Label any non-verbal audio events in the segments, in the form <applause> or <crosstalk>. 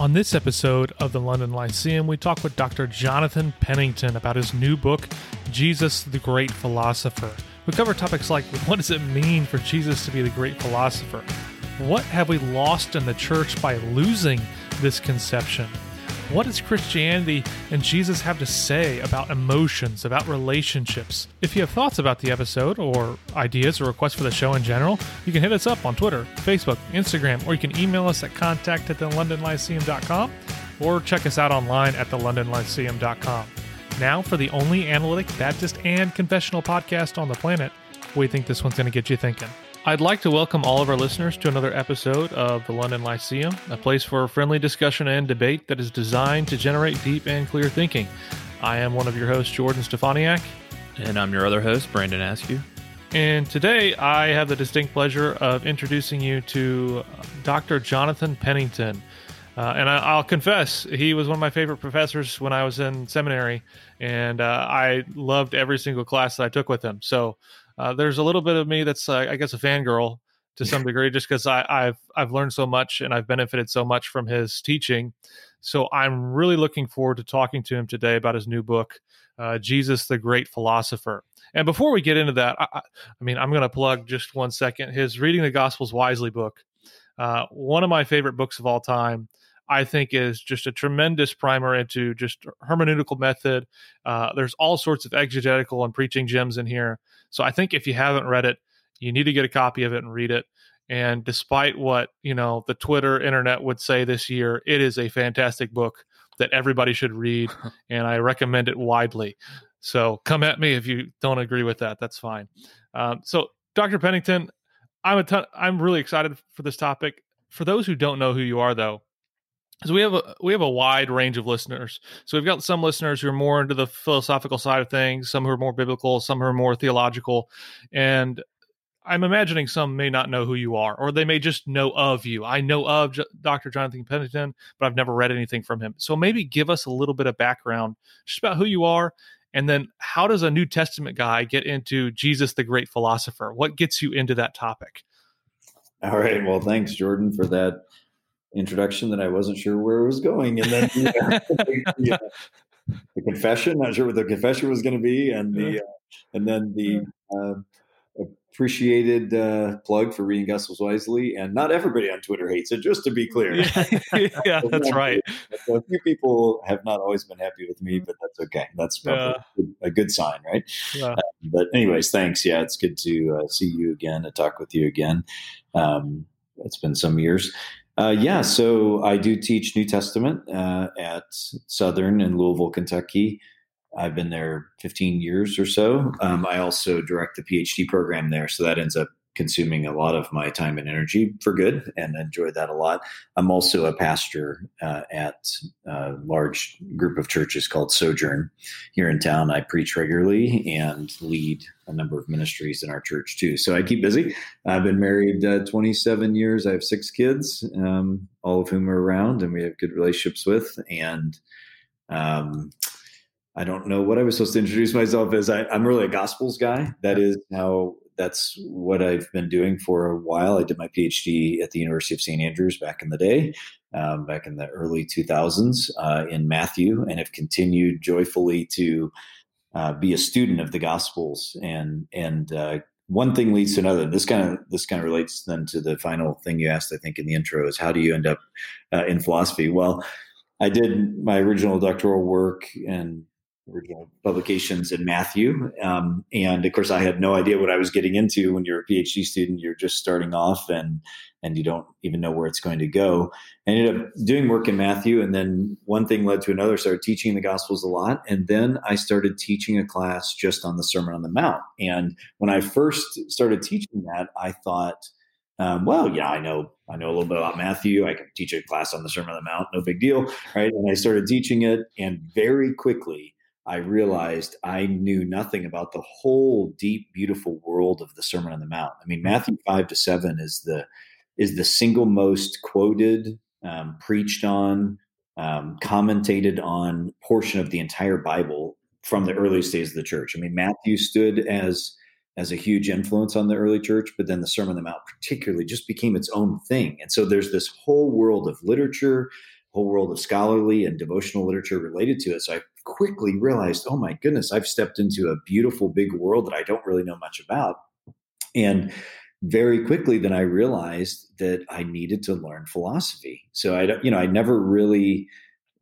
On this episode of the London Lyceum, we talk with Dr. Jonathan Pennington about his new book, Jesus the Great Philosopher. We cover topics like what does it mean for Jesus to be the great philosopher? What have we lost in the church by losing this conception? What does Christianity and Jesus have to say about emotions, about relationships? If you have thoughts about the episode or ideas or requests for the show in general, you can hit us up on Twitter, Facebook, Instagram, or you can email us at contact at thelondonlyceum.com or check us out online at thelondonlyceum.com. Now for the only analytic, Baptist, and confessional podcast on the planet, we think this one's going to get you thinking. I'd like to welcome all of our listeners to another episode of the London Lyceum, a place for friendly discussion and debate that is designed to generate deep and clear thinking. I am one of your hosts, Jordan Stefaniak. And I'm your other host, Brandon Askew. And today I have the distinct pleasure of introducing you to Dr. Jonathan Pennington. Uh, and I, will confess, he was one of my favorite professors when I was in seminary, and uh, I loved every single class that I took with him. So uh, there's a little bit of me that's uh, I guess a fangirl to some <laughs> degree, just because I've I've learned so much and I've benefited so much from his teaching. So I'm really looking forward to talking to him today about his new book, uh, Jesus the Great Philosopher. And before we get into that, I, I mean, I'm going to plug just one second his Reading the Gospels Wisely book, uh, one of my favorite books of all time. I think is just a tremendous primer into just hermeneutical method. Uh, there's all sorts of exegetical and preaching gems in here. So I think if you haven't read it, you need to get a copy of it and read it. And despite what you know the Twitter internet would say this year, it is a fantastic book that everybody should read, <laughs> and I recommend it widely. So come at me if you don't agree with that. That's fine. Um, so Dr. Pennington, I'm a ton, I'm really excited for this topic. For those who don't know who you are, though, so we have a we have a wide range of listeners. So we've got some listeners who are more into the philosophical side of things, some who are more biblical, some who are more theological, and I'm imagining some may not know who you are, or they may just know of you. I know of J- Dr. Jonathan Pennington, but I've never read anything from him. So maybe give us a little bit of background just about who you are, and then how does a New Testament guy get into Jesus the great philosopher? What gets you into that topic? All right. Well, thanks, Jordan, for that introduction that I wasn't sure where it was going, and then the, the, uh, the, confession. Not sure what the confession was going to be, and the uh, and then the uh, appreciated uh, plug for reading Gospels wisely. And not everybody on Twitter hates it. Just to be clear, yeah, <laughs> <laughs> that's right. So a few people have not always been happy with me, but that's okay. That's probably yeah. a good sign, right? Yeah. Uh, but anyways, thanks. Yeah, it's good to uh, see you again and talk with you again. Um, it's been some years. Uh, yeah, so I do teach New Testament uh, at Southern in Louisville, Kentucky. I've been there 15 years or so. Um, I also direct the PhD program there, so that ends up consuming a lot of my time and energy for good and enjoy that a lot. I'm also a pastor uh, at a large group of churches called Sojourn here in town. I preach regularly and lead a number of ministries in our church too. So I keep busy. I've been married uh, 27 years. I have six kids, um, all of whom are around and we have good relationships with. And um, I don't know what I was supposed to introduce myself as. I, am really a Gospels guy. That is how that's what I've been doing for a while. I did my PhD at the University of St. Andrews back in the day, um, back in the early 2000s uh, in Matthew, and have continued joyfully to uh, be a student of the Gospels. And and uh, one thing leads to another. This kind of this kind of relates then to the final thing you asked, I think, in the intro is how do you end up uh, in philosophy? Well, I did my original doctoral work and original publications in Matthew. Um, and of course, I had no idea what I was getting into when you're a PhD student. You're just starting off and and you don't even know where it's going to go. I ended up doing work in Matthew, and then one thing led to another. Started teaching the Gospels a lot, and then I started teaching a class just on the Sermon on the Mount. And when I first started teaching that, I thought. Um, well, yeah, I know I know a little bit about Matthew. I can teach a class on the Sermon on the Mount, no big deal, right? And I started teaching it, and very quickly I realized I knew nothing about the whole deep, beautiful world of the Sermon on the Mount. I mean, Matthew five to seven is the is the single most quoted, um, preached on, um, commentated on portion of the entire Bible from the earliest days of the church. I mean, Matthew stood as as a huge influence on the early church, but then the Sermon on the Mount particularly just became its own thing. And so there's this whole world of literature, whole world of scholarly and devotional literature related to it. So I quickly realized, oh my goodness, I've stepped into a beautiful big world that I don't really know much about. And very quickly then I realized that I needed to learn philosophy. So I don't, you know, I never really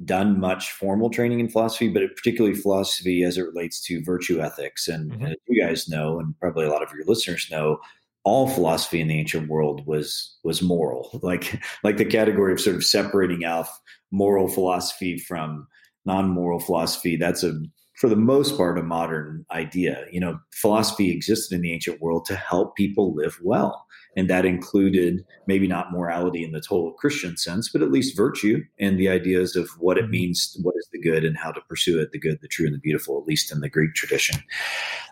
done much formal training in philosophy, but particularly philosophy as it relates to virtue ethics. And, mm-hmm. and you guys know, and probably a lot of your listeners know, all philosophy in the ancient world was was moral <laughs> like like the category of sort of separating out moral philosophy from non-moral philosophy that's a for the most part a modern idea. You know philosophy existed in the ancient world to help people live well and that included maybe not morality in the total christian sense but at least virtue and the ideas of what it mm-hmm. means what is the good and how to pursue it the good the true and the beautiful at least in the greek tradition.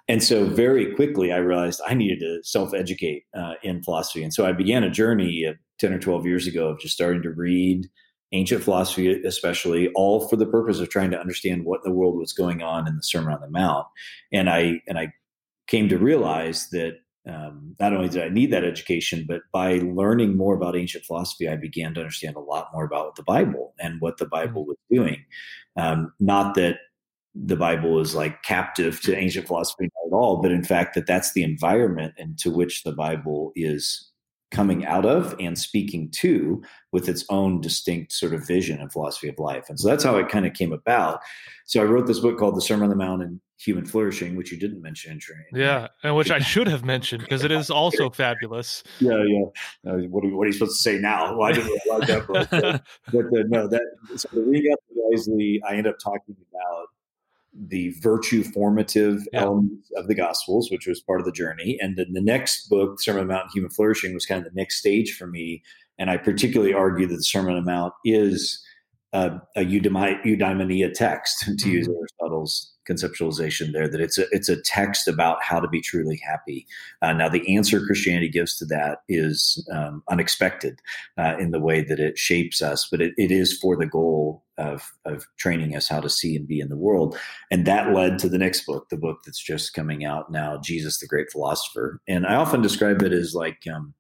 And so very quickly i realized i needed to self-educate uh, in philosophy. And so i began a journey 10 or 12 years ago of just starting to read ancient philosophy, especially, all for the purpose of trying to understand what in the world was going on in the Sermon on the Mount. And I and I came to realize that um, not only did I need that education, but by learning more about ancient philosophy, I began to understand a lot more about the Bible and what the Bible mm. was doing. Um, not that the Bible is like captive to ancient philosophy at all, but in fact that that's the environment into which the Bible is coming out of and speaking to with its own distinct sort of vision and philosophy of life. And so that's how it kind of came about. So I wrote this book called The Sermon on the Mount and Human Flourishing, which you didn't mention in training. Yeah, and which I should have mentioned because it is also fabulous. Yeah, yeah. Uh, what, are, what, are, you supposed to say now? Well, I didn't realize that, but, but uh, no, that so the reading up wisely, I end up talking about the virtue formative yeah. elements of the Gospels, which was part of the journey. And then the next book, Sermon on the Mount and Human Flourishing, was kind of the next stage for me. And I particularly argue that the Sermon on the Mount is a, a eudaimonia text, to mm-hmm. use Aristotle's conceptualization there that it's a it's a text about how to be truly happy. Uh, now, the answer Christianity gives to that is um, unexpected uh, in the way that it shapes us, but it, it is for the goal of of training us how to see and be in the world, and that led to the next book, the book that's just coming out now, Jesus the Great Philosopher. And I often describe it as like um,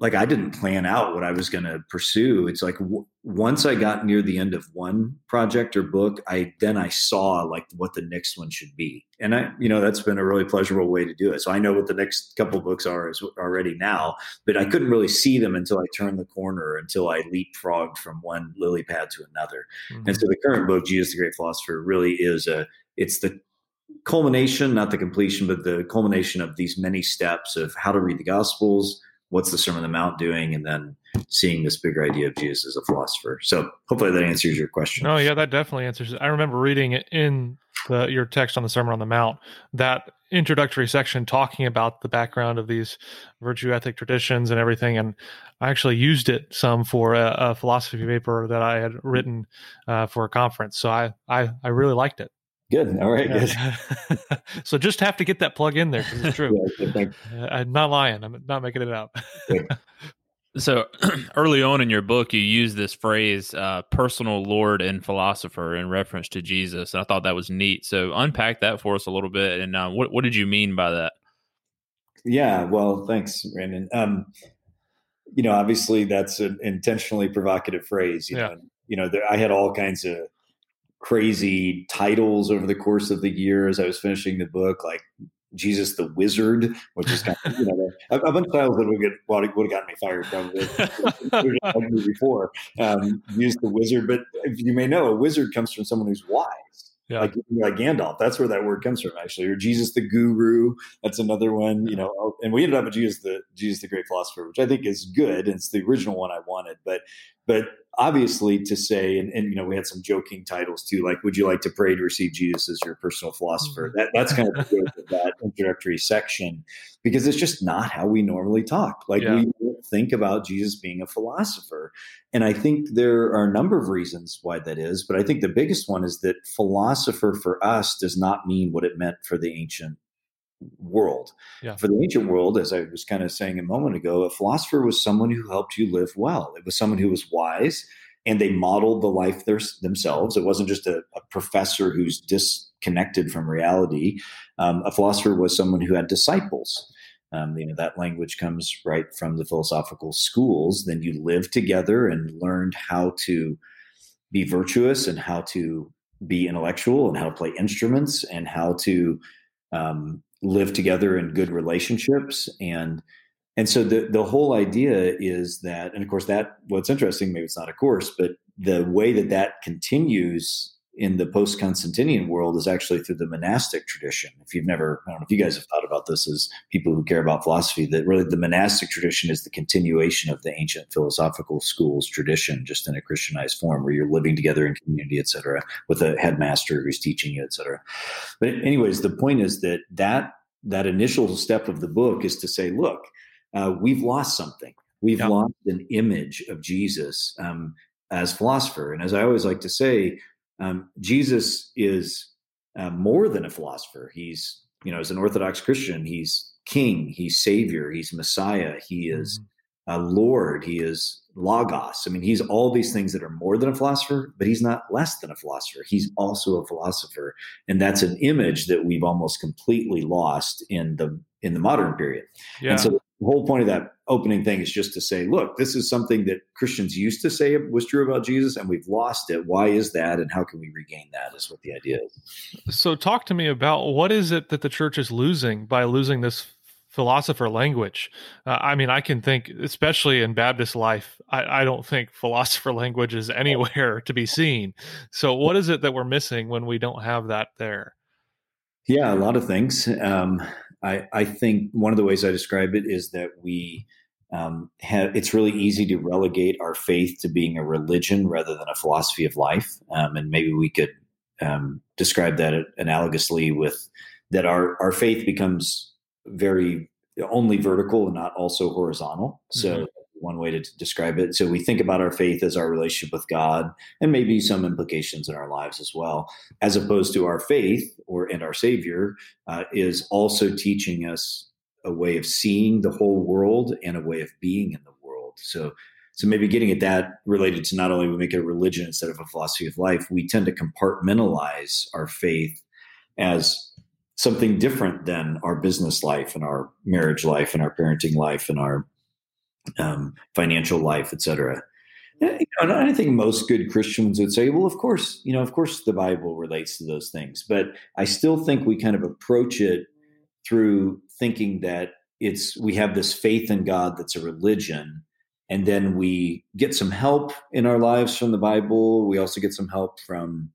like I didn't plan out what I was going to pursue. It's like w- once I got near the end of one project or book, I then I saw like what the next one should be, and I, you know, that's been a really pleasurable way to do it. So I know what the next couple books are is already now, but I couldn't really see them until I turned the corner, until I leapfrogged from one lily pad to another. Mm-hmm. And so the current book, Jesus the Great Philosopher, really is a it's the culmination, not the completion, but the culmination of these many steps of how to read the Gospels what's the Sermon on the Mount doing, and then seeing this bigger idea of Jesus as a philosopher. So hopefully that answers your question. Oh yeah, that definitely answers. It. I remember reading it in the, your text on the Sermon on the Mount that introductory section talking about the background of these virtue ethic traditions and everything, and I actually used it some for a, a philosophy paper that I had written uh, for a conference. So I, I I really liked it. Good. All right. Yeah. Good. <laughs> so just have to get that plug in there because it's true. <laughs> yeah, uh, I'm not lying. I'm not making it up. <laughs> so <clears throat> early on in your book, you use this phrase, uh, personal Lord and philosopher, in reference to Jesus. And I thought that was neat. So unpack that for us a little bit. And uh, what, what did you mean by that? Yeah. Well, thanks, Brandon. Um, you know, obviously that's an intentionally provocative phrase. You yeah. know, you know, there, I had all kinds of crazy titles over the course of the year as I was finishing the book, like Jesus the Wizard, which is kind of, you know, <laughs> a, a bunch of titles that would get would have gotten me fired probably <laughs> before. Um, Jesus the Wizard, but if you may know, a wizard comes from someone who's wise. Yeah. Like, like Gandalf, that's where that word comes from, actually. Or Jesus the Guru, that's another one. You know, oh, and we ended up with Jesus the Jesus the Great Philosopher, which I think is good. It's the original one I wanted, but but obviously to say, and, and, you know, we had some joking titles too, like, would you like to pray to receive Jesus as your personal philosopher? Mm-hmm. That, that's kind of the of that introductory section, because it's just not how we normally talk. Like yeah. we think about Jesus being a philosopher. And I think there are a number of reasons why that is, but I think the biggest one is that philosopher for us does not mean what it meant for the ancient world. Yeah. For the ancient world, as I was kind of saying a moment ago, a philosopher was someone who helped you live well. It was someone who was wise and they modeled the life themselves. It wasn't just a, a professor who's disconnected from reality. Um, a philosopher was someone who had disciples. Um, you know that language comes right from the philosophical schools. Then you lived together and learned how to be virtuous and how to be intellectual and how to play instruments and how to um, live together in good relationships and and so the the whole idea is that and of course that what's interesting maybe it's not a course but the way that that continues in the post Constantinian world is actually through the monastic tradition. If you've never, I don't know if you guys have thought about this as people who care about philosophy, that really the monastic tradition is the continuation of the ancient philosophical schools tradition, just in a Christianized form, where you're living together in community, et cetera, with a headmaster who's teaching you, et cetera. But anyways, the point is that that that initial step of the book is to say, look, uh, we've lost something. We've lost an image of Jesus um, as philosopher, and as I always like to say, um, Jesus is uh, more than a philosopher. He's, you know, as an Orthodox Christian, he's king, he's savior, he's Messiah, he is mm-hmm. a Lord, he is Logos. I mean, he's all these things that are more than a philosopher, but he's not less than a philosopher. He's also a philosopher, and that's an image that we've almost completely lost in the in the modern period. Yeah. And so the whole point of that opening thing is just to say, look, this is something that Christians used to say was true about Jesus, and we've lost it. Why is that, and how can we regain that? Is what the idea is. So, talk to me about what is it that the church is losing by losing this philosopher language. Uh, I mean, I can think, especially in Baptist life, I, I, don't think <laughs> philosopher language is anywhere to be seen. So, what is it that we're missing when we don't have that there? Yeah, a lot of things. Um, I, I think one of the ways I describe it is that we um, have, it's really easy to relegate our faith to being a religion rather than a philosophy of life. Um, and maybe we could um, describe that analogously with that our, our faith becomes very only vertical and not also horizontal. So mm-hmm one way to describe it. So we think about our faith as our relationship with God and maybe some implications in our lives as well, as opposed to our faith or and our Savior uh, is also teaching us a way of seeing the whole world and a way of being in the world. So so maybe getting at that related to not only we make it a religion instead of a philosophy of life, we tend to compartmentalize our faith as something different than our business life and our marriage life and our parenting life and our um, financial life, etc. And, I think most good Christians would say, well, of course, you know, of course the Bible relates to those things. But I still think we kind of approach it through thinking that it's we have this faith in God that's a religion, and then we get some help in our lives from the Bible. We also get some help from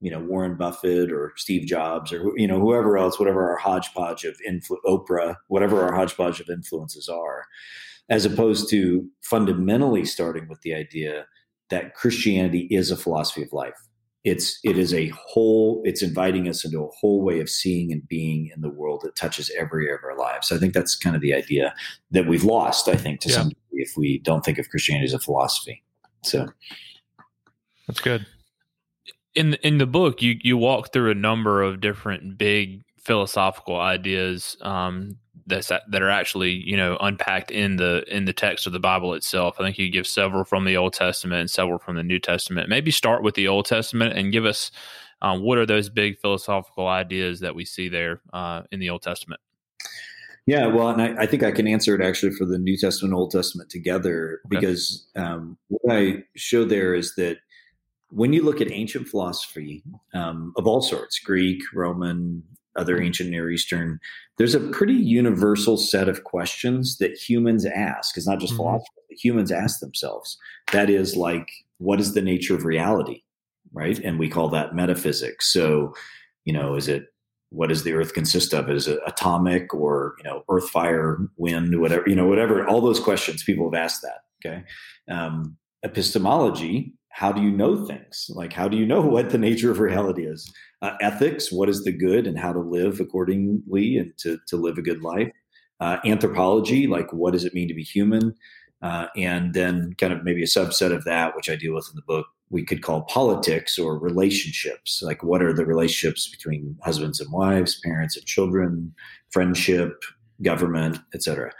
you know Warren Buffett or Steve Jobs or you know whoever else, whatever our hodgepodge of influ- Oprah, whatever our hodgepodge of influences are as opposed to fundamentally starting with the idea that Christianity is a philosophy of life. It's it is a whole. It's inviting us into a whole way of seeing and being in the world that touches every area of our lives. So I think that's kind of the idea that we've lost. I think to yeah. some degree if we don't think of Christianity as a philosophy. So that's good. In in the book, you you walk through a number of different big philosophical ideas um, that's that are actually you know unpacked in the in the text of the Bible itself. I think you give several from the Old Testament and several from the New Testament. Maybe start with the Old Testament and give us um, what are those big philosophical ideas that we see there uh, in the Old Testament. Yeah, well, and I, I, think I can answer it actually for the New Testament and Old Testament together okay. because um, what I show there is that when you look at ancient philosophy um, of all sorts, Greek, Roman, other ancient Near Eastern, there's a pretty universal set of questions that humans ask. It's not just mm-hmm. philosophers, humans ask themselves. That is like, what is the nature of reality? Right. And we call that metaphysics. So, you know, is it what does the earth consist of? Is it atomic or, you know, earth, fire, wind, whatever, you know, whatever, all those questions people have asked that. Okay. Um, epistemology how do you know things? Like, how do you know <laughs> what the nature of reality is? Uh, ethics, what is the good and how to live accordingly and to, to live a good life? Uh, anthropology, like, what does it mean to be human? Uh, and then, kind of maybe a subset of that, which I deal with in the book, we could call politics or relationships. Like, what are the relationships between husbands and wives, parents and children, friendship, government, etc.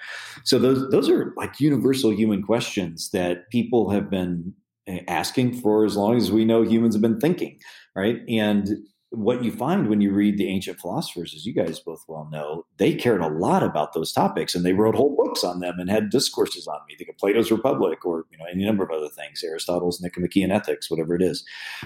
So those those are like universal human questions that people have been Eh, asking for as long as we know humans have been thinking, right? And what you find when you read the ancient philosophers, as you guys both well know, they cared a lot about those topics and they wrote whole books on them and had discourses on me. Think of Plato's Republic or you know any number of other things, Aristotle's Nicomachean Ethics, whatever it is.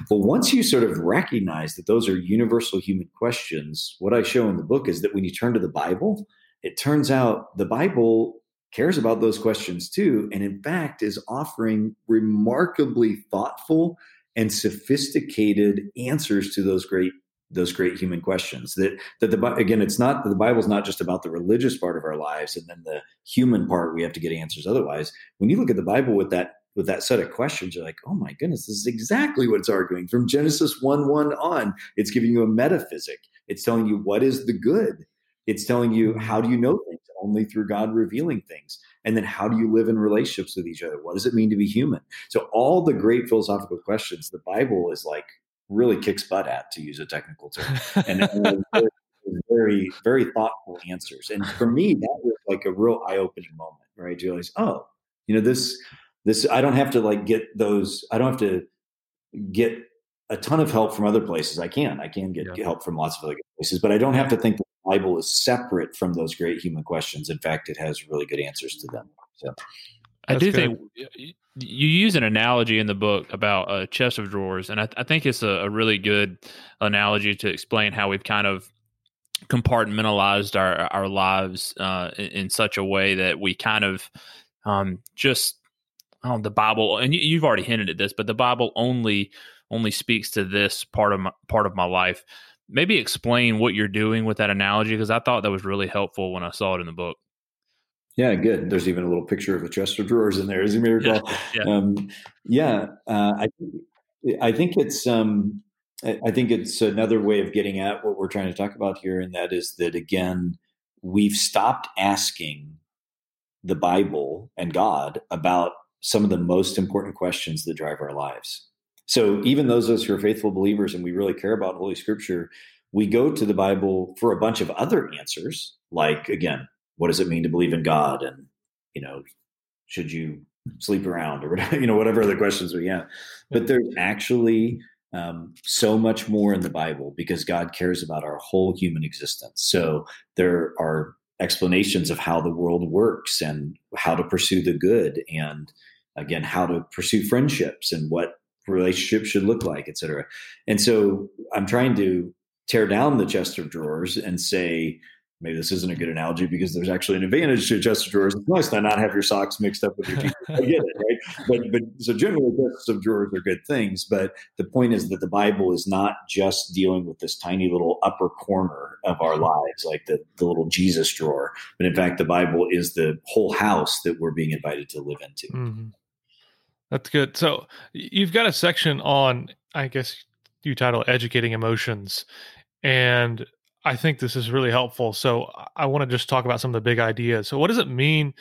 But once you sort of recognize that those are universal human questions, what I show in the book is that when you turn to the Bible, it turns out the Bible cares about those questions too, and in fact is offering remarkably thoughtful and sophisticated answers to those great those great human questions that that the again it's not the bible's not just about the religious part of our lives and then the human part we have to get answers otherwise. When you look at the bible with that with that set of questions you're like oh my goodness this is exactly what it's arguing. From genesis 1 1 on it's giving you a metaphysic. It's telling you what is the good it's telling you mm-hmm. how do you know things only through god revealing things and then how do you live in relationships with each other? What does it mean to be human? So all the great philosophical questions, the Bible is like really kicks butt at, to use a technical term, and <laughs> very, very, very thoughtful answers. And for me, that was like a real eye-opening moment, right? To realize, oh, you know, this, this, I don't have to like get those. I don't have to get a ton of help from other places. I can, I can get yeah. help from lots of other places, but I don't have to think Bible is separate from those great human questions. In fact, it has really good answers to them. So I do good. think you use an analogy in the book about a chest of drawers, and I, I think it's a, a, really good analogy to explain how we've kind of compartmentalized our our lives uh, in, in, such a way that we kind of um, just oh, the Bible, and you, have already hinted at this, but the Bible only only speaks to this part of my part of my life maybe explain what you're doing with that analogy because I thought that was really helpful when I saw it in the book. Yeah, good. There's even a little picture of the chest of drawers in there, as you may recall. Yeah, yeah. Um, yeah uh, I, I think it's um, I think it's another way of getting at what we're trying to talk about here, and that is that again, we've stopped asking the Bible and God about some of the most important questions that drive our lives. So even those of us who are faithful believers and we really care about Holy Scripture, we go to the Bible for a bunch of other answers, like again, what does it mean to believe in God, and you know, should you sleep around or <laughs> whatever, you know, whatever other questions we have. But there's actually um, so much more in the Bible because God cares about our whole human existence. So there are explanations of how the world works and how to pursue the good and again how to pursue friendships and what relationship should look like, et cetera. And so I'm trying to tear down the chest of drawers and say, maybe this isn't a good analogy because there's actually an advantage to chest of drawers. It's nice to not have your socks mixed up with your teeth. I get it, right? <laughs> But but so generally chests of drawers are good things. But the point is that the Bible is not just dealing with this tiny little upper corner of our lives, like the, the little Jesus drawer. But in fact, the Bible is the whole house that we're being invited to live into. Mm-hmm. That's good. So you've got a section on, I guess you title educating emotions, and I think this is really helpful. So I want to just talk about some of the big ideas. So what does it mean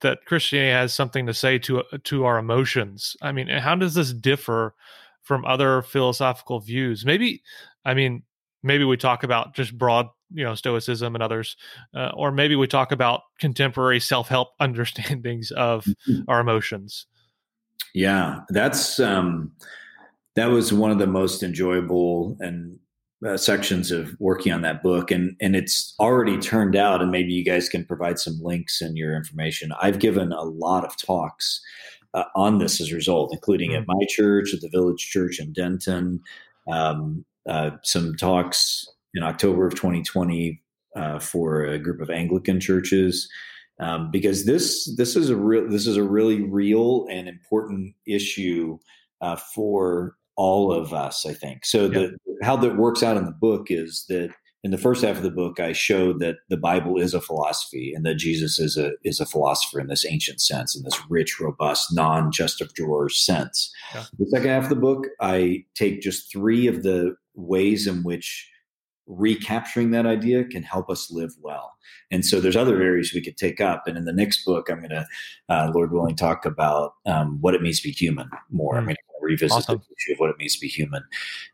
that Christianity has something to say to to our emotions? I mean, how does this differ from other philosophical views? Maybe, I mean, maybe we talk about just broad you know stoicism and others uh, or maybe we talk about contemporary self-help <laughs> understandings of mm-hmm. our emotions yeah, that's um, that was one of the most enjoyable and uh, sections of working on that book, and and it's already turned out. And maybe you guys can provide some links in your information. I've given a lot of talks uh, on this as a result, including at my church, at the Village Church in Denton, um, uh, some talks in October of 2020 uh, for a group of Anglican churches um, because this this is a real this is a really real and important issue uh, for all of us. I think so. The how that works out in the book is that in the first half of the book, I showed that the Bible is a philosophy and that Jesus is a is a philosopher in this ancient sense, in this rich, robust, non drawers sense. Yeah. The second half of the book, I take just three of the ways in which recapturing that idea can help us live well. And so there's other areas we could take up. And in the next book, I'm going to, uh, Lord willing, talk about um, what it means to be human more. Mm. I'm going to revisit awesome. the issue of what it means to be human,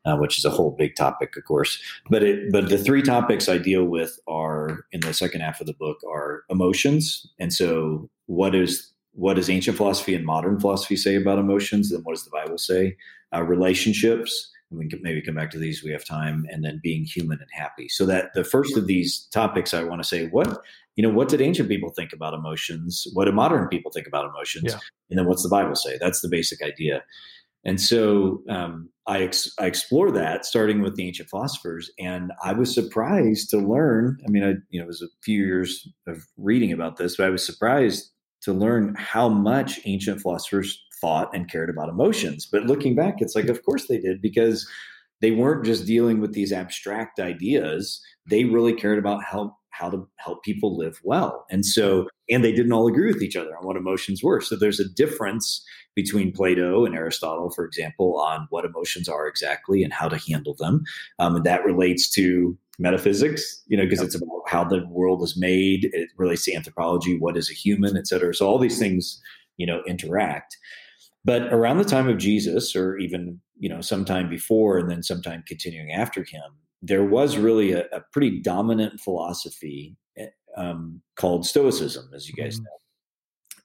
uh, which is a whole big topic, of course. But it, but the three topics I deal with are in the second half of the book are emotions. And so what is what does ancient philosophy and modern philosophy say about emotions? And what does the Bible say? Uh, relationships and we can maybe come back to these we have time and then being human and happy. So that the first of these topics i want to say what you know what did ancient people think about emotions? What do modern people think about emotions? Yeah. and then what's the bible say? That's the basic idea. And so um, I, ex- I explore that starting with the ancient philosophers and i was surprised to learn i mean i you know it was a few years of reading about this but i was surprised to learn how much ancient philosophers thought and cared about emotions. But looking back, it's like, of course they did, because they weren't just dealing with these abstract ideas. They really cared about how how to help people live well. And so, and they didn't all agree with each other on what emotions were. So there's a difference between Plato and Aristotle, for example, on what emotions are exactly and how to handle them. Um, and that relates to metaphysics, you know, because it's about how the world is made. It relates to anthropology, what is a human, et cetera. So all these things, you know, interact. But around the time of Jesus, or even you know sometime before, and then sometime continuing after him, there was really a, a pretty dominant philosophy eh, um, called Stoicism, as you guys mm-hmm. know.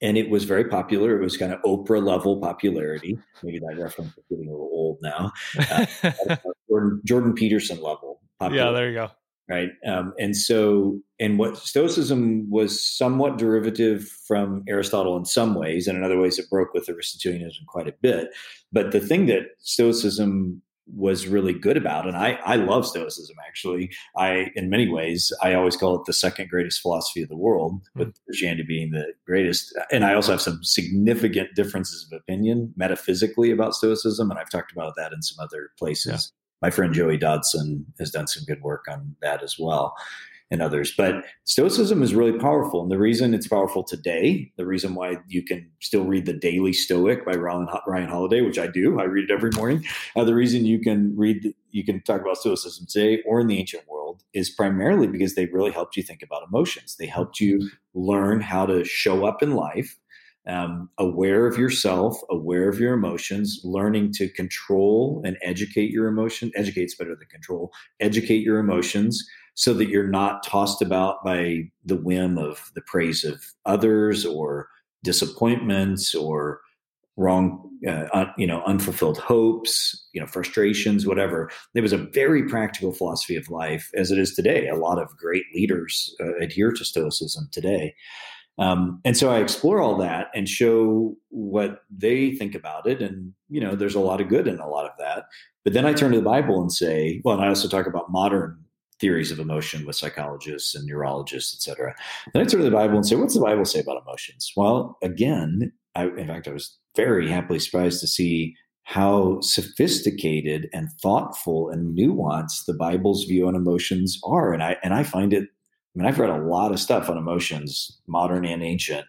And it was very popular. It was kind of Oprah level popularity. Maybe that reference is getting a little old now. Uh, <laughs> Jordan, Jordan Peterson level. Popular. Yeah, there you go right? Um, and so, and what Stoicism was somewhat derivative from Aristotle in some ways, and in other ways, it broke with Aristotelianism quite a bit. But the thing that Stoicism was really good about, and I, I love Stoicism actually. I, in many ways, I always call it the second greatest philosophy of the world, with mm-hmm. Christianity being the greatest. And I also have some significant differences of opinion metaphysically about Stoicism, and I've talked about that in some other places. My friend Joey Dodson has done some good work on that as well and others. But Stoicism is really powerful. And the reason it's powerful today, the reason why you can still read The Daily Stoic by Ryan, Ryan Holiday, which I do, I read it every morning. Uh, the reason you can read, you can talk about Stoicism today or in the ancient world is primarily because they really helped you think about emotions. They helped you learn how to show up in life um, aware of yourself, aware of your emotions, learning to control and educate your emotion. Educate's better than control. Educate your emotions so that you're not tossed about by the whim of the praise of others or disappointments or wrong, uh, un, you know, unfulfilled hopes, you know, frustrations, whatever. It was a very practical philosophy of life, as it is today. A lot of great leaders uh, adhere to Stoicism today. Um, and so I explore all that and show what they think about it. And, you know, there's a lot of good in a lot of that. But then I turn to the Bible and say, well, and I also talk about modern theories of emotion with psychologists and neurologists, et cetera. Then I turn to the Bible and say, what's the Bible say about emotions? Well, again, I, in fact, I was very happily surprised to see how sophisticated and thoughtful and nuanced the Bible's view on emotions are. And I and I find it I mean, I've read a lot of stuff on emotions, modern and ancient.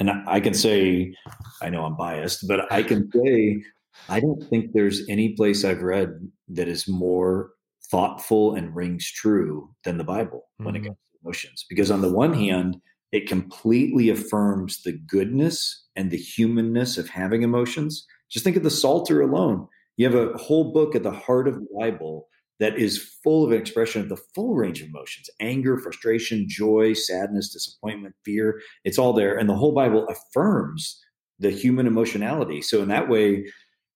And I can say, I know I'm biased, but I can say, I don't think there's any place I've read that is more thoughtful and rings true than the Bible when mm-hmm. it comes to emotions. Because on the one hand, it completely affirms the goodness and the humanness of having emotions. Just think of the Psalter alone. You have a whole book at the heart of the Bible that is full of an expression of the full range of emotions anger, frustration, joy, sadness, disappointment, fear. It's all there. And the whole Bible affirms the human emotionality. So, in that way,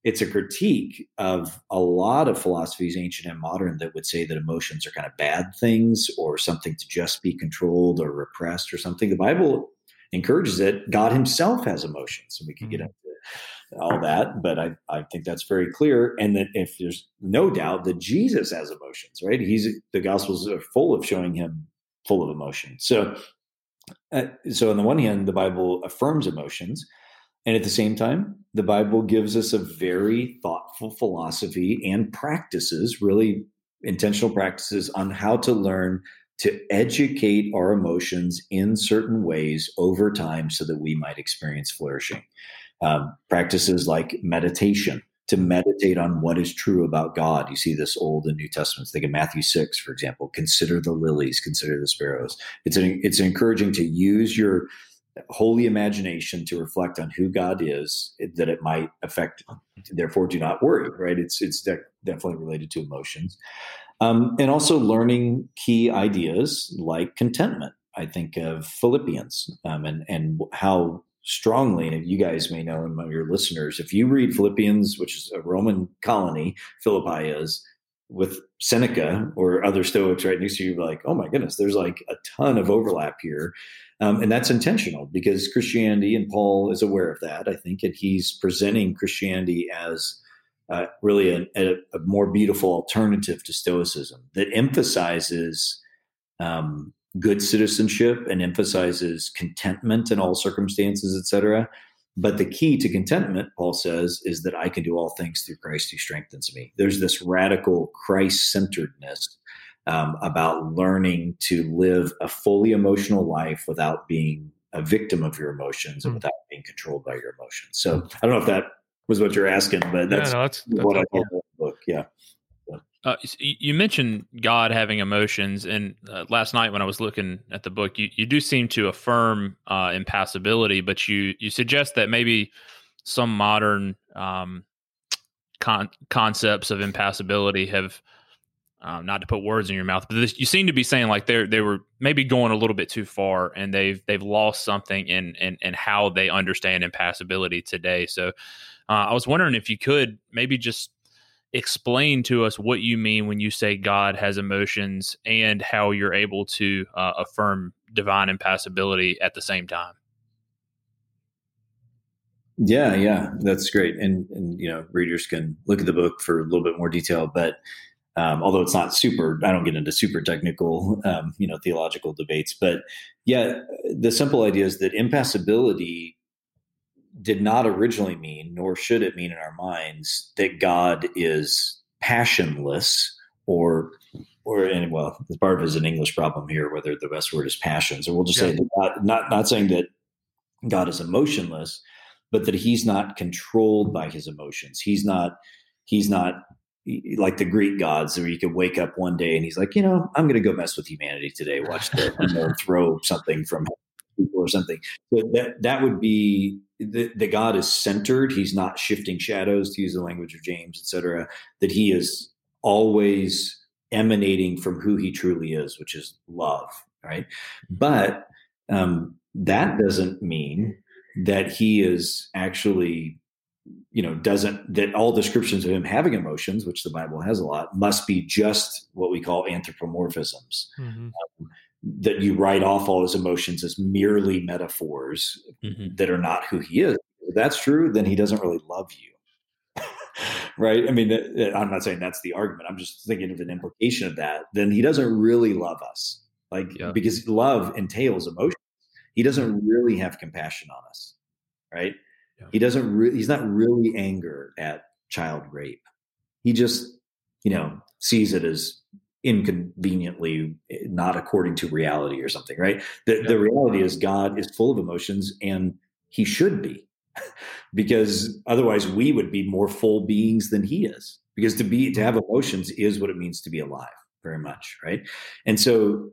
it's a critique of a lot of philosophies, ancient and modern, that would say that emotions are kind of bad things or something to just be controlled or repressed or something. The Bible encourages it. God Himself has emotions, and we can get mm-hmm. into all that, but I, I think that's very clear. And that if there's no doubt that Jesus has emotions, right? He's the Gospels are full of showing him full of emotion. So, uh, so on the one hand, the Bible affirms emotions, and at the same time, the Bible gives us a very thoughtful philosophy and practices, really intentional practices on how to learn to educate our emotions in certain ways over time so that we might experience flourishing um, practices like meditation to meditate on what is true about God. You see this Old and New Testaments. Think of Matthew six, for example. Consider the lilies, consider the sparrows. It's an, it's encouraging to use your holy imagination to reflect on who God is, that it might affect. Therefore, do not worry. Right? It's it's de- definitely related to emotions, um, and also learning key ideas like contentment. I think of Philippians um, and and how strongly, and you guys may know, and your listeners, if you read Philippians, which is a Roman colony, Philippi is, with Seneca or other Stoics right next to you, like, oh my goodness, there's like a ton of overlap here. Um, and that's intentional because Christianity, and Paul is aware of that, I think, and he's presenting Christianity as uh, really a, a, a, more beautiful alternative to Stoicism that emphasizes um, good citizenship and emphasizes contentment in all circumstances, etc. But the key to contentment, Paul says, is that I can do all things through Christ who strengthens me. There's this radical Christ centeredness um, about learning to live a fully emotional life without being a victim of your emotions and hmm. without being controlled by your emotions. So I don't know if that was what you're asking, but that's, yeah, no, that's, that's what I thought the book. Yeah. Uh, you mentioned God having emotions, and uh, last night when I was looking at the book, you, you do seem to affirm uh, impassibility, but you you suggest that maybe some modern um, con- concepts of impassibility have um, not to put words in your mouth, but this, you seem to be saying like they they were maybe going a little bit too far, and they've they've lost something in in, in how they understand impassibility today. So uh, I was wondering if you could maybe just explain to us what you mean when you say God has emotions and how you're able to uh, affirm divine impassibility at the same time. Yeah, yeah, that's great. And, and, you know, readers can look at the book for a little bit more detail, but um, although it's not super, I don't get into super technical, um, you know, theological debates. But yeah, the simple idea is that impassibility did not originally mean, nor should it mean in our minds, that God is passionless or or and well, part of it is an English problem here, whether the best word is passions, or we'll just yeah. say God, not not saying that God is emotionless, but that He's not controlled by His emotions. He's not He's not like the Greek gods, where you could wake up one day and He's like, you know, I'm going to go mess with humanity today. Watch the you know, <laughs> throw something from people or something. So that that would be the, the God is centered. He's not shifting shadows, to use the language of James, etc. That he is always emanating from who he truly is, which is love, right? But um, that doesn't mean that he is actually you know doesn't that all descriptions of him having emotions which the bible has a lot must be just what we call anthropomorphisms mm-hmm. um, that you write off all his emotions as merely metaphors mm-hmm. that are not who he is. If that's true, then he doesn't really love you. <laughs> right? I mean, I'm not saying that's the argument. I'm just thinking of an implication of that. Then he doesn't really love us. Like, yeah. because love entails emotion. He doesn't really have compassion on us. Right? Yeah. He doesn't really, he's not really anger at child rape. He just, you know, sees it as inconveniently eh, not according to reality or something right? The, yeah. the reality is god is full of emotions and he should be. <laughs> Because otherwise we would be more full beings than he is. Because to be to have emotions is what it means to be alive very much right? And so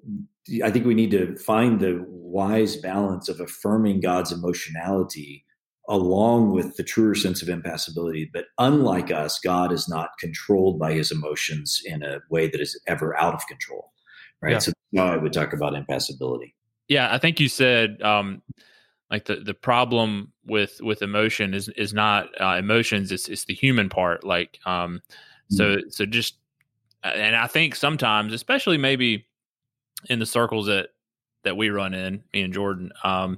i think we need to find the wise balance of affirming god's emotionality along with the truer sense of impassibility. But unlike us, God is not controlled by his emotions in a way that is ever out of control. Right. Yeah. So now I would talk about impassibility. Yeah, I think you said um, like the, the problem with with emotion is is not uh, emotions, it's it's the human part. Like um so mm-hmm. so just and I think sometimes, especially maybe in the circles that that we run in, me and Jordan, um,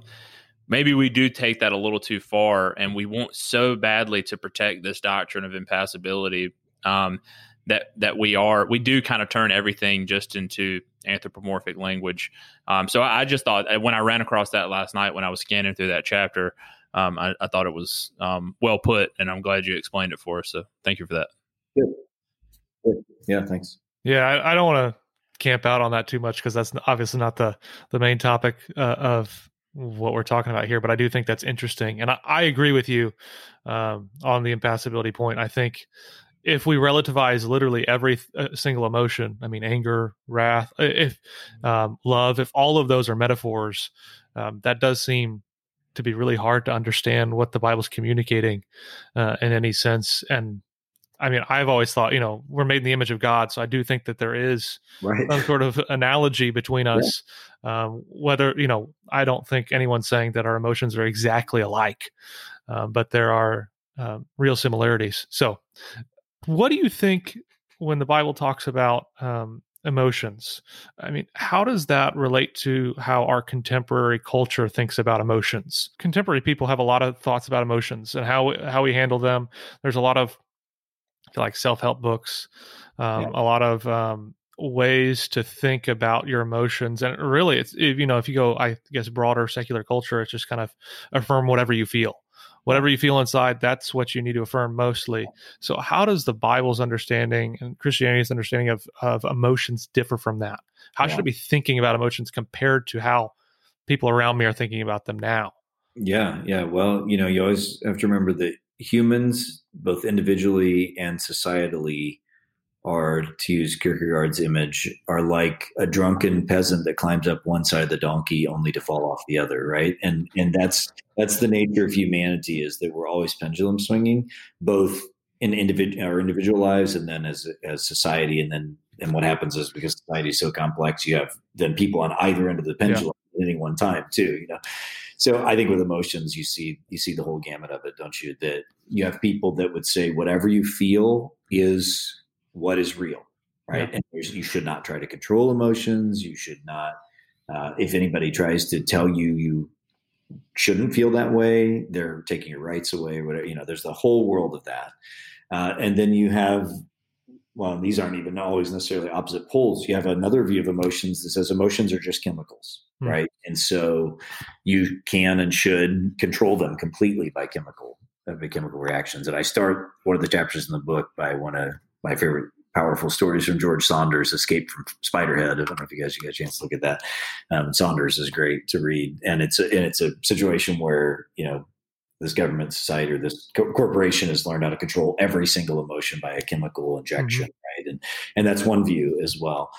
maybe we do take that a little too far and we want so badly to protect this doctrine of impassibility um, that that we are we do kind of turn everything just into anthropomorphic language um, so I, I, just thought uh, when i ran across that last night when i was scanning through that chapter um, I, I, thought it was um, well put and i'm glad you explained it for us so thank you for that Good. Good. yeah thanks yeah i, I don't want to camp out on that too much because that's obviously not the the main topic uh, of what we're talking about here, but I do think that's interesting, and I, I agree with you um, on the impassibility point. I think if we relativize literally every uh, single emotion, I mean, anger, wrath, if um, love, if all of those are metaphors, um, that does seem to be really hard to understand what the Bible's communicating uh, in any sense. And I mean, I've always thought, you know, we're made in the image of God, so I do think that there is right. some sort of analogy between us. Yeah. Um, whether you know, I don't think anyone's saying that our emotions are exactly alike, um, but there are uh, real similarities. So, what do you think when the Bible talks about um, emotions? I mean, how does that relate to how our contemporary culture thinks about emotions? Contemporary people have a lot of thoughts about emotions and how how we handle them. There's a lot of like self help books, um, yeah. a lot of um, ways to think about your emotions, and really, it's you know if you go, I guess broader secular culture, it's just kind of affirm whatever you feel whatever you feel inside, that's what you need to affirm mostly. So, how does the Bible's understanding and Christianity's understanding of, of emotions differ from that? How yeah. should I be thinking about emotions compared to how people around me are thinking about them now? Yeah, yeah. Well, you know, you always have to remember that humans, both individually and societally, are, to use Kierkegaard's image, are like a drunken peasant that climbs up one side of the donkey only to fall off the other, right? And and that's that's the nature of humanity is that we're always pendulum swinging, both in individual our individual lives and then as as society, and then and what happens is because society is so complex, you have then people on either end of the pendulum yeah. at any one time too, you know. So I think with emotions, you see you see the whole gamut of it, don't you? That you have people that would say whatever you feel is what is real, right? Yeah. And you should not try to control emotions. You should not, uh, if anybody tries to tell you you shouldn't feel that way, they're taking your rights away. Whatever you know, there's the whole world of that, uh, and then you have. Well, these aren't even always necessarily opposite poles. You have another view of emotions that says emotions are just chemicals, mm. right? And so you can and should control them completely by chemical by chemical reactions. And I start one of the chapters in the book by one of my favorite powerful stories from George Saunders, Escape from Spiderhead. I don't know if you guys you get a chance to look at that. Um, Saunders is great to read, and it's a, and it's a situation where you know this government society or this co- corporation has learned how to control every single emotion by a chemical injection, mm-hmm. right? And and that's one view as well.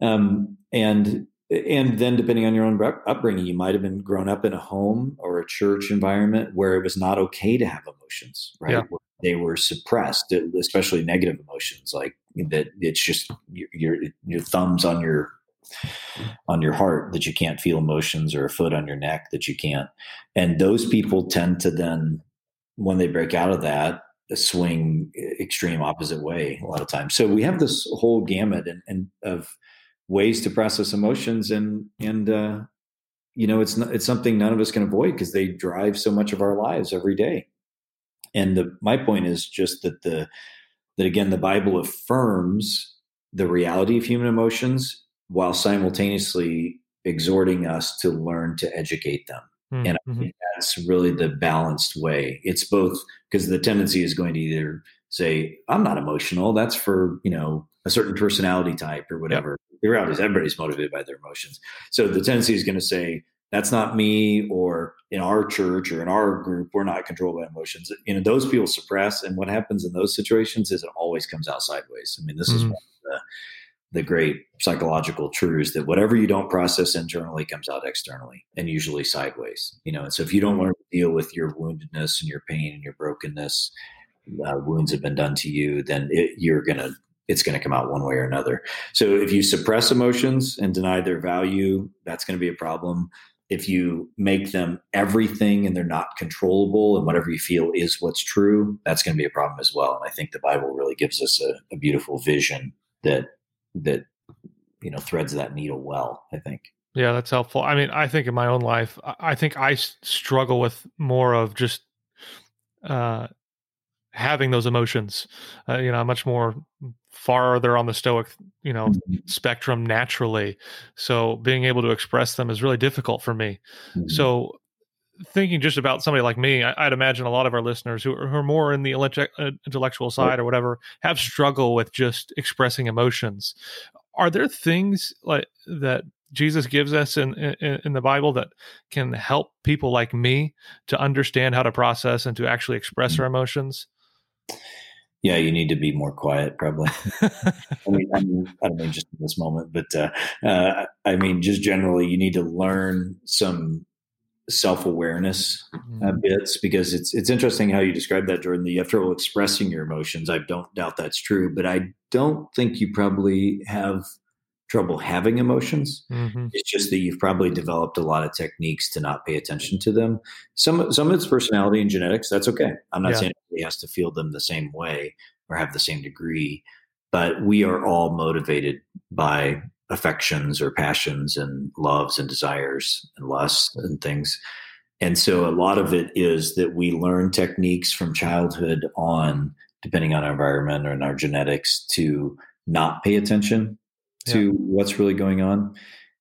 Um, and and then depending on your own upbringing you might have been grown up in a home or a church environment where it was not okay to have emotions right? Yeah. they were suppressed especially negative emotions like that it's just your, your, your thumbs on your on your heart that you can't feel emotions or a foot on your neck that you can't. And those people tend to then when they break out of that uh, swing extreme opposite way a lot of times. So we have this whole gamut and, and of ways to process emotions and and uh, you know it's not, it's something none of us can avoid because they drive so much of our lives every day. And the my point is just that the that again the bible affirms the reality of human emotions while simultaneously exhorting us to learn to educate them. Mm-hmm. and i think that's really the balanced way. It's both because the tendency is going to either say i'm not emotional that's for you know a certain personality type or whatever. The reality is everybody's motivated by their emotions. So the tendency is going to say, that's not me or in our church or in our group we're not controlled by emotions. You know those people suppress and what happens in those situations is it always comes out sideways. I mean this mm-hmm. is one of the, the great psychological truths that whatever you don't process internally comes out externally and usually sideways you know? And so if you don't learn to deal with your woundedness and your pain and your brokenness uh, wounds have been done to you then it, you're going to it's going to come out one way or another. So if you suppress emotions and deny their value, that's going to be a problem. If you make them everything and they're not controllable and whatever you feel is what's true, that's going to be a problem as well. And I think the Bible really gives us a, a beautiful vision that that you know threads that needle well. I think. Yeah, that's helpful. I mean, I think in my own life, I think I struggle with more of just uh, having those emotions. Uh, you know, much more farther on the stoic you know mm-hmm. spectrum naturally so being able to express them is really difficult for me mm-hmm. so thinking just about somebody like me I, would imagine a lot of our listeners who are, who are more in the uh, intellectual side or whatever have struggle with just expressing emotions are there things like that jesus gives us in, in, in the bible that can help people like me to understand how to process and to actually express mm-hmm. our emotions yeah, you need to be more quiet, probably. <laughs> I, mean, I, mean, I don't mean just in this moment, but uh, uh, I mean, just generally, you need to learn some self awareness mm-hmm. uh, bits because it's it's interesting how you describe that, Jordan. That you have trouble expressing your emotions. I don't doubt that's true, but I don't think you probably have trouble having emotions. Mm-hmm. It's just that you've probably developed a lot of techniques to not pay attention to them. Some some of it's personality and genetics. That's okay. I'm not yeah. saying he has to feel them the same way or have the same degree, but we are all motivated by affections or passions and loves and desires and lusts and things. And so a lot of it is that we learn techniques from childhood on, depending on our environment or in our genetics, to not pay attention to yeah. what's really going on.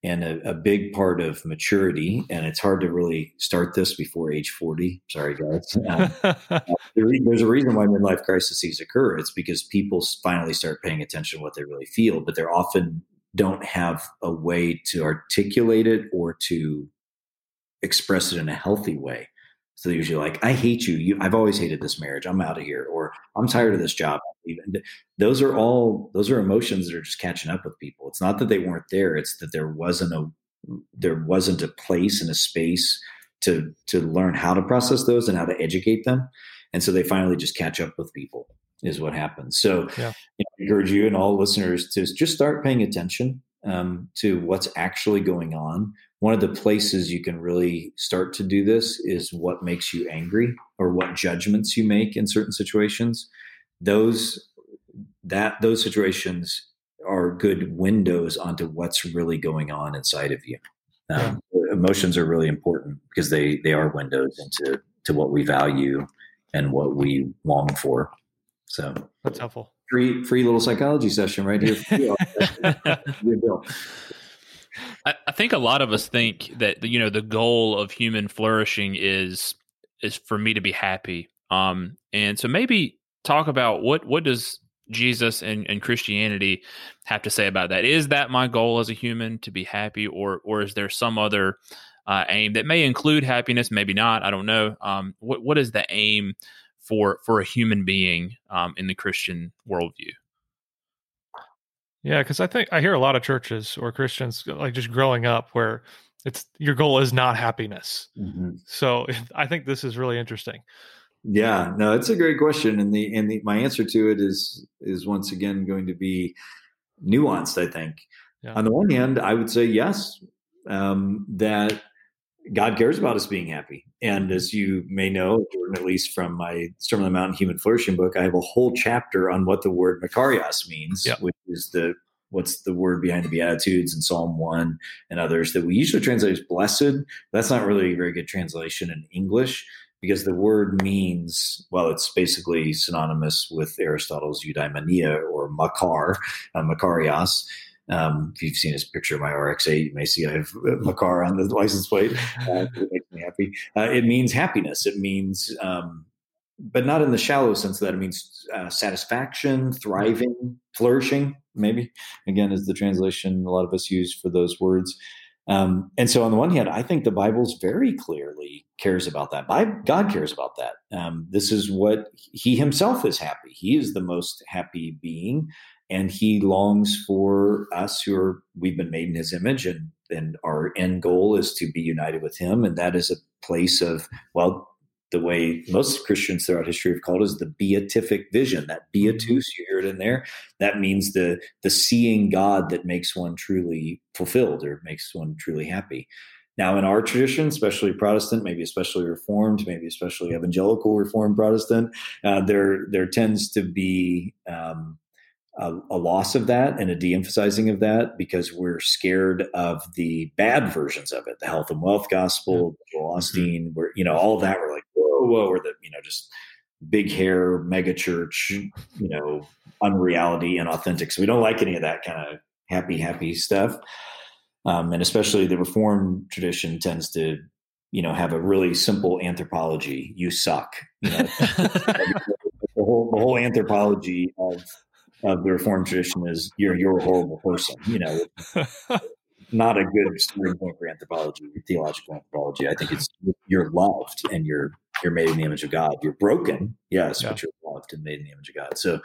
And a, a, big part of maturity, and it's hard to really start this before age 40. Sorry, guys. Um, <laughs> uh, there's a reason why midlife crises occur. It's because people finally start paying attention to what they really feel, but they're often don't have a way to articulate it or to express it in a healthy way. So they're usually like, I hate you. you. I've always hated this marriage. I'm out of here. Or I'm tired of this job. Those are all those are emotions that are just catching up with people. It's not that they weren't there. It's that there wasn't a there wasn't a place and a space to to learn how to process those and how to educate them. And so they finally just catch up with people is what happens. So yeah. you know, I encourage you and all listeners to just start paying attention um, to what's actually going on. One of the places you can really start to do this is what makes you angry or what judgments you make in certain situations. Those that those situations are good windows onto what's really going on inside of you. Um. Emotions are really important because they they are windows into to what we value and what we long for. So that's helpful. Free free little psychology session right here. <laughs> I, I think a lot of us think that you know the goal of human flourishing is is for me to be happy. Um, and so maybe talk about what what does Jesus and, and Christianity have to say about that? Is that my goal as a human to be happy, or or is there some other uh, aim that may include happiness, maybe not? I don't know. Um, what what is the aim for for a human being um, in the Christian worldview. Yeah, because I think I hear a lot of churches or Christians like just growing up where it's your goal is not happiness. Mm-hmm. So <laughs> I think this is really interesting. Yeah, no, it's a great question, and the and the, my answer to it is is once again going to be nuanced. I think yeah. on the one hand, I would say yes, um, that God cares about us being happy. And as you may know, at least from my Sermon on the Mount and Human Flourishing book, I have a whole chapter on what the word Makarios means, yep. which is the what's the word behind the Beatitudes in Psalm 1 and others that we usually translate as blessed. That's not really a very good translation in English because the word means, well, it's basically synonymous with Aristotle's eudaimonia or makar, uh, makarios. Um, if you've seen this picture of my RX-8, you may see I have Makar on the license plate. Uh, <laughs> it makes me happy. Uh, it means happiness. It means, um, but not in the shallow sense of that it means uh, satisfaction, thriving, flourishing. Maybe again is the translation a lot of us use for those words. Um, and so, on the one hand, I think the Bible's very clearly cares about that. God cares about that. Um, this is what He Himself is happy. He is the most happy being and he longs for us who are we've been made in his image and and our end goal is to be united with him and that is a place of well the way most Christians throughout history have called it is the beatific vision. That beatus, mm-hmm. you hear it in there. That means the the seeing God that makes one truly fulfilled or makes one truly happy. Now, in our tradition, especially Protestant, maybe especially Reformed, maybe especially Evangelical Reformed Protestant, uh, there there tends to be um, a, a, loss of that and a de-emphasizing of that because we're scared of the bad versions of it, the health and wealth gospel, yeah. Joel mm-hmm. Osteen, mm-hmm. where you know all of that. We're like, whoa, whoa, or the you know just big hair, mega church, you know, unreality and authentic. So we don't like any of that kind of happy, happy stuff. Um, and especially the Reformed tradition tends to, you know, have a really simple anthropology. You suck. You know, <laughs> the whole the whole anthropology of of the Reformed tradition is you're you're a horrible person. You know, <laughs> not a good starting point for anthropology, theological anthropology. I think it's you're loved and you're you're made in the image of God. You're broken, yes, yeah. but you're loved and made in the image of God. So,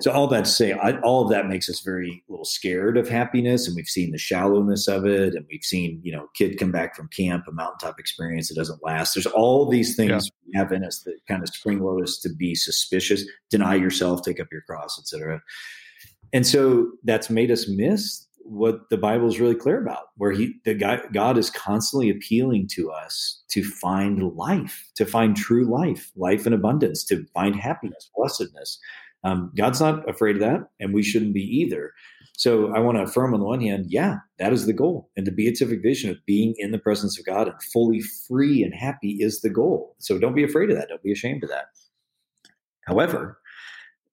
so all that to say, I, all of that makes us very little scared of happiness, and we've seen the shallowness of it, and we've seen you know kid come back from camp, a mountaintop experience that doesn't last. There's all these things yeah. we have in us that kind of springload us to be suspicious, deny yourself, take up your cross, etc. And so that's made us miss what the Bible is really clear about, where he the guy, God is constantly appealing to us to find life, to find true life, life in abundance, to find happiness, blessedness. Um, God's not afraid of that, and we shouldn't be either. So I want to affirm on the one hand, yeah, that is the goal. And the beatific vision of being in the presence of God and fully free and happy is the goal. So don't be afraid of that. Don't be ashamed of that. However,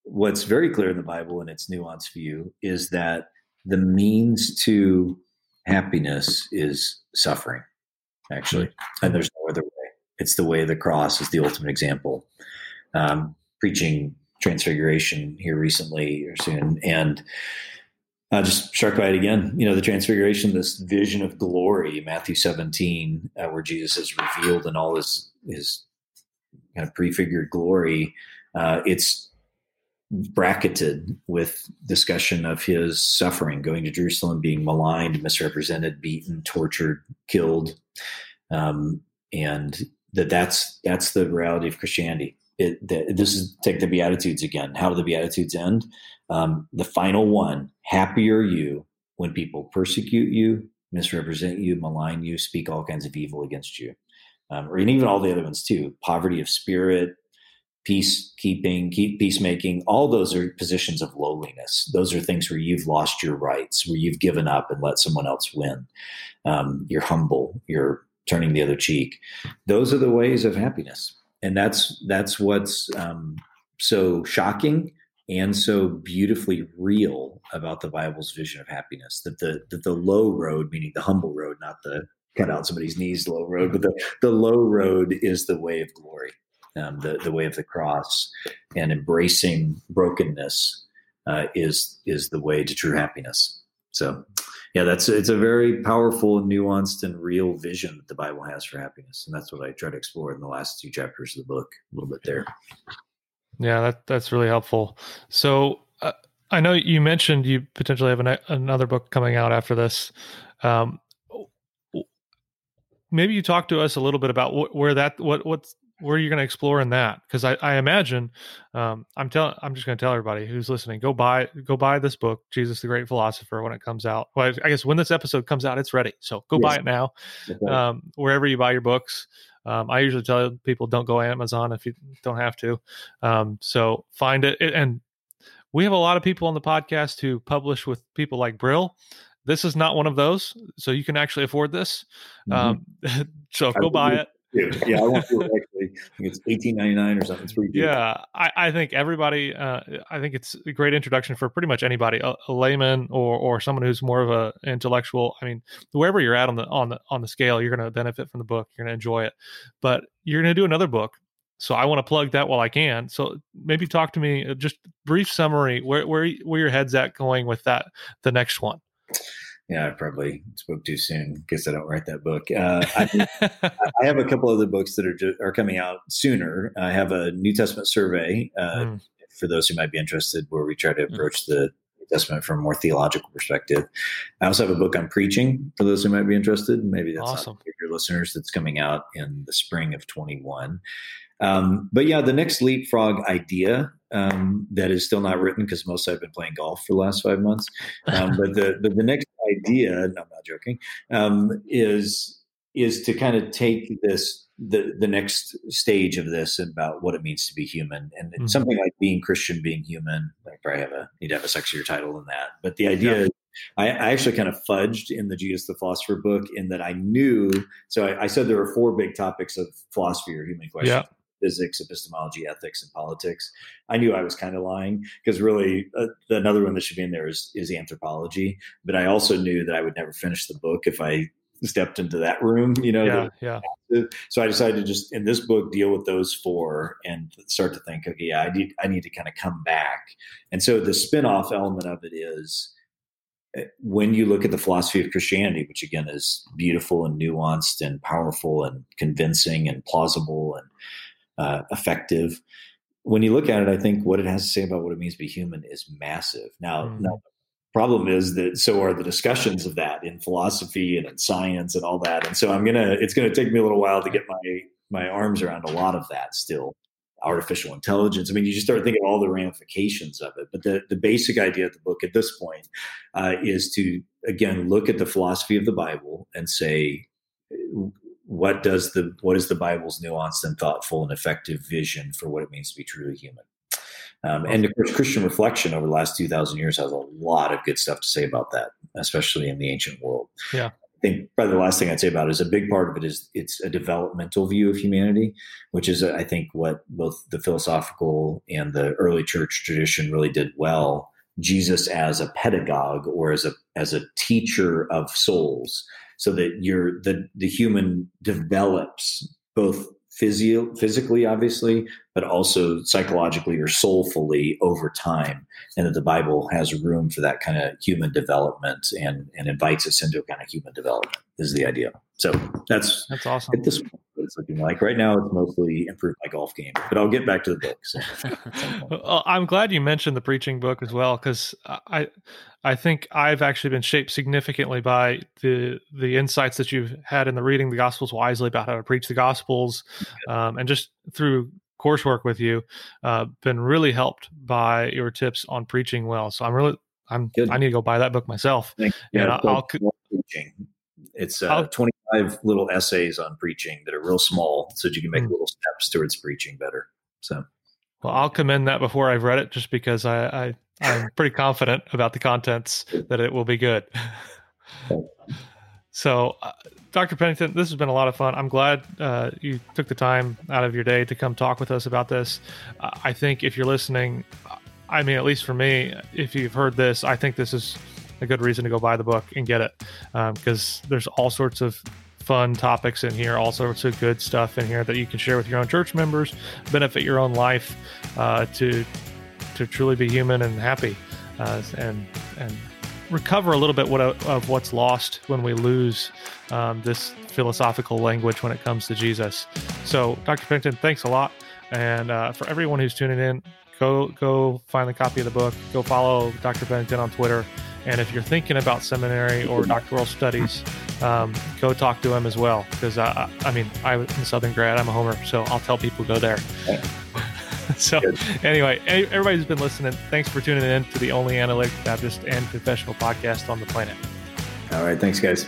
what's very clear in the Bible in its nuanced view is that the means to happiness is suffering, actually. And there's no other way. It's the way of the cross is the ultimate example. Um, preaching transfiguration here recently or soon, and uh, just struck by it again. You know, the transfiguration, this vision of glory, Matthew 17, uh, where Jesus is revealed in all his his kind of prefigured glory. Uh, it's bracketed with discussion of his suffering, going to Jerusalem, being maligned, misrepresented, beaten, tortured, killed, um, and that that's that's the reality of Christianity. It, that, this is take the Beatitudes again. How do the Beatitudes end? Um, the final one: Happy are you when people persecute you, misrepresent you, malign you, speak all kinds of evil against you, um, or even all the other ones too. Poverty of spirit, peacekeeping, keep peacemaking, all those are positions of lowliness. Those are things where you've lost your rights, where you've given up and let someone else win. Um, you're humble. You're turning the other cheek. Those are the ways of happiness, and that's that's what's um, so shocking and so beautifully real about the Bible's vision of happiness. That the that the low road, meaning the humble road, not the cut out somebody's knees low road, but the the low road is the way of glory um, the the way of the cross, and embracing brokenness uh, is is the way to true happiness. So, yeah, that's it's a very powerful, nuanced, and real vision that the Bible has for happiness, and that's what I try to explore in the last two chapters of the book. A little bit there. Yeah, that that's really helpful. So. Uh, I know you mentioned you potentially have an, another book coming out after this. Um, maybe you talk to us a little bit about wh- where that what what's where are you going to explore in that? Because I, I imagine um, I'm telling I'm just going to tell everybody who's listening go buy go buy this book Jesus the Great Philosopher when it comes out. Well, I guess when this episode comes out, it's ready. So go yes. buy it now, um, wherever you buy your books. Um, I usually tell people don't go Amazon if you don't have to. Um, so find it, and we have a lot of people on the podcast who publish with people like Brill. This is not one of those, so you can actually afford this. Mm-hmm. Um, <laughs> so go buy it yeah, I it <laughs> actually. I think it's eighteen ninety nine or something. It's pretty. Yeah, I, I, think everybody. Uh, I think it's a great introduction for pretty much anybody, a, a, layman or or someone who's more of a intellectual. I mean, wherever you're at on the on the on the scale, you're going to benefit from the book. You're going to enjoy it, but you're going to do another book. So I want to plug that while I can. So maybe talk to me, uh, just brief summary where where where your head's at going with that the next one yeah, I probably spoke too soon because I don't write that book. Uh, I, <laughs> I, have a couple other books that are just, are coming out sooner. I have a New Testament survey uh, mm. for those who might be interested, where we try to hmm. approach mm. the New Testament from a more theological perspective. I also have a book on preaching for those who might be interested. Maybe that's awesome. your listeners. That's coming out in the spring of twenty one. Um, but yeah, the next leapfrog idea um, that is still not written because most I've been playing golf for the last five months. Um, but the, the, the next idea, and I'm not joking, um, is is to kind of take this the the next stage of this about what it means to be human and mm-hmm. something like being Christian, being human. I probably have a need to have a sexier title than that, but the idea. Yeah. I, I, actually kind of fudged in the Jesus the Philosopher book in that I knew. So I, I, said there were four big topics of philosophy or human questions. Yeah physics, epistemology, ethics, and politics. I knew I was kind of lying because really uh, another one that should be in there is, is anthropology. But I also knew that I would never finish the book if I stepped into that room, you know. Yeah, yeah. So I decided to just in this book deal with those four and start to think, okay, yeah, I need I need to kind of come back. And so the spin-off element of it is eh, when you look at the philosophy of Christianity, which again is beautiful and nuanced and powerful and convincing and plausible and uh, effective. when you look at it, I think what it has to say about what it means to be human is massive. Now, mm. now problem is that so are the discussions of that in philosophy and in science and all that. And so I'm gonna it's gonna take me a little while to get my my arms around a lot of that still. Artificial intelligence. I mean, you just start thinking all the ramifications of it. But the, the basic idea of the book at this point uh, is to again look at the philosophy of the Bible and say, what does the what is the Bible's nuanced and thoughtful and effective vision for what it means to be truly human? Um, and of course, Christian reflection over the last 2,000 years has a lot of good stuff to say about that, especially in the ancient world. Yeah. I think probably the last thing I'd say about it is a big part of it is it's a developmental view of humanity, which is, I think, what both the philosophical and the early church tradition really did well. Jesus as a pedagogue or as a as a teacher of souls, so that you're the the human develops both physio- physically, obviously, but also psychologically or soulfully over time. And that the Bible has room for that kind of human development and, and invites us into a kind of human development is the idea. So that's that's awesome. At this point, it's looking like right now, it's mostly improved my golf game. But I'll get back to the books. <laughs> Well, I'm glad you mentioned the preaching book as well because I I think I've actually been shaped significantly by the the insights that you've had in the reading the Gospels wisely about how to preach the Gospels, um, and just through coursework with you, uh, been really helped by your tips on preaching well. So I'm really I'm Good. I need to go buy that book myself. Yeah, I'll, I'll, preaching. It's uh, 25 little essays on preaching that are real small, so that you can make mm. little steps towards preaching better. So, well, I'll commend that before I've read it, just because I, I I'm pretty confident about the contents that it will be good. so, uh, Dr. Pennington, this has been a lot of fun. I'm glad uh, you took the time out of your day to come talk with us about this. Uh, I think if you're listening, I mean, at least for me, if you've heard this, I think this is a good reason to go buy the book and get it because um, there's all sorts of fun topics in here, all sorts of good stuff in here that you can share with your own church members, benefit your own life uh, to to truly be human and happy, uh, and and recover a little bit what, of what's lost when we lose um, this philosophical language when it comes to Jesus. So, Dr. Pennington, thanks a lot, and uh, for everyone who's tuning in, go go find the copy of the book. Go follow Dr. Pennington on Twitter. And if you're thinking about seminary or doctoral studies, um, go talk to him as well. Because I, I mean, I'm a Southern grad, I'm a homer, so I'll tell people go there. <laughs> so, anyway, everybody's been listening. Thanks for tuning in to the only analytic Baptist and confessional podcast on the planet. All right. Thanks, guys.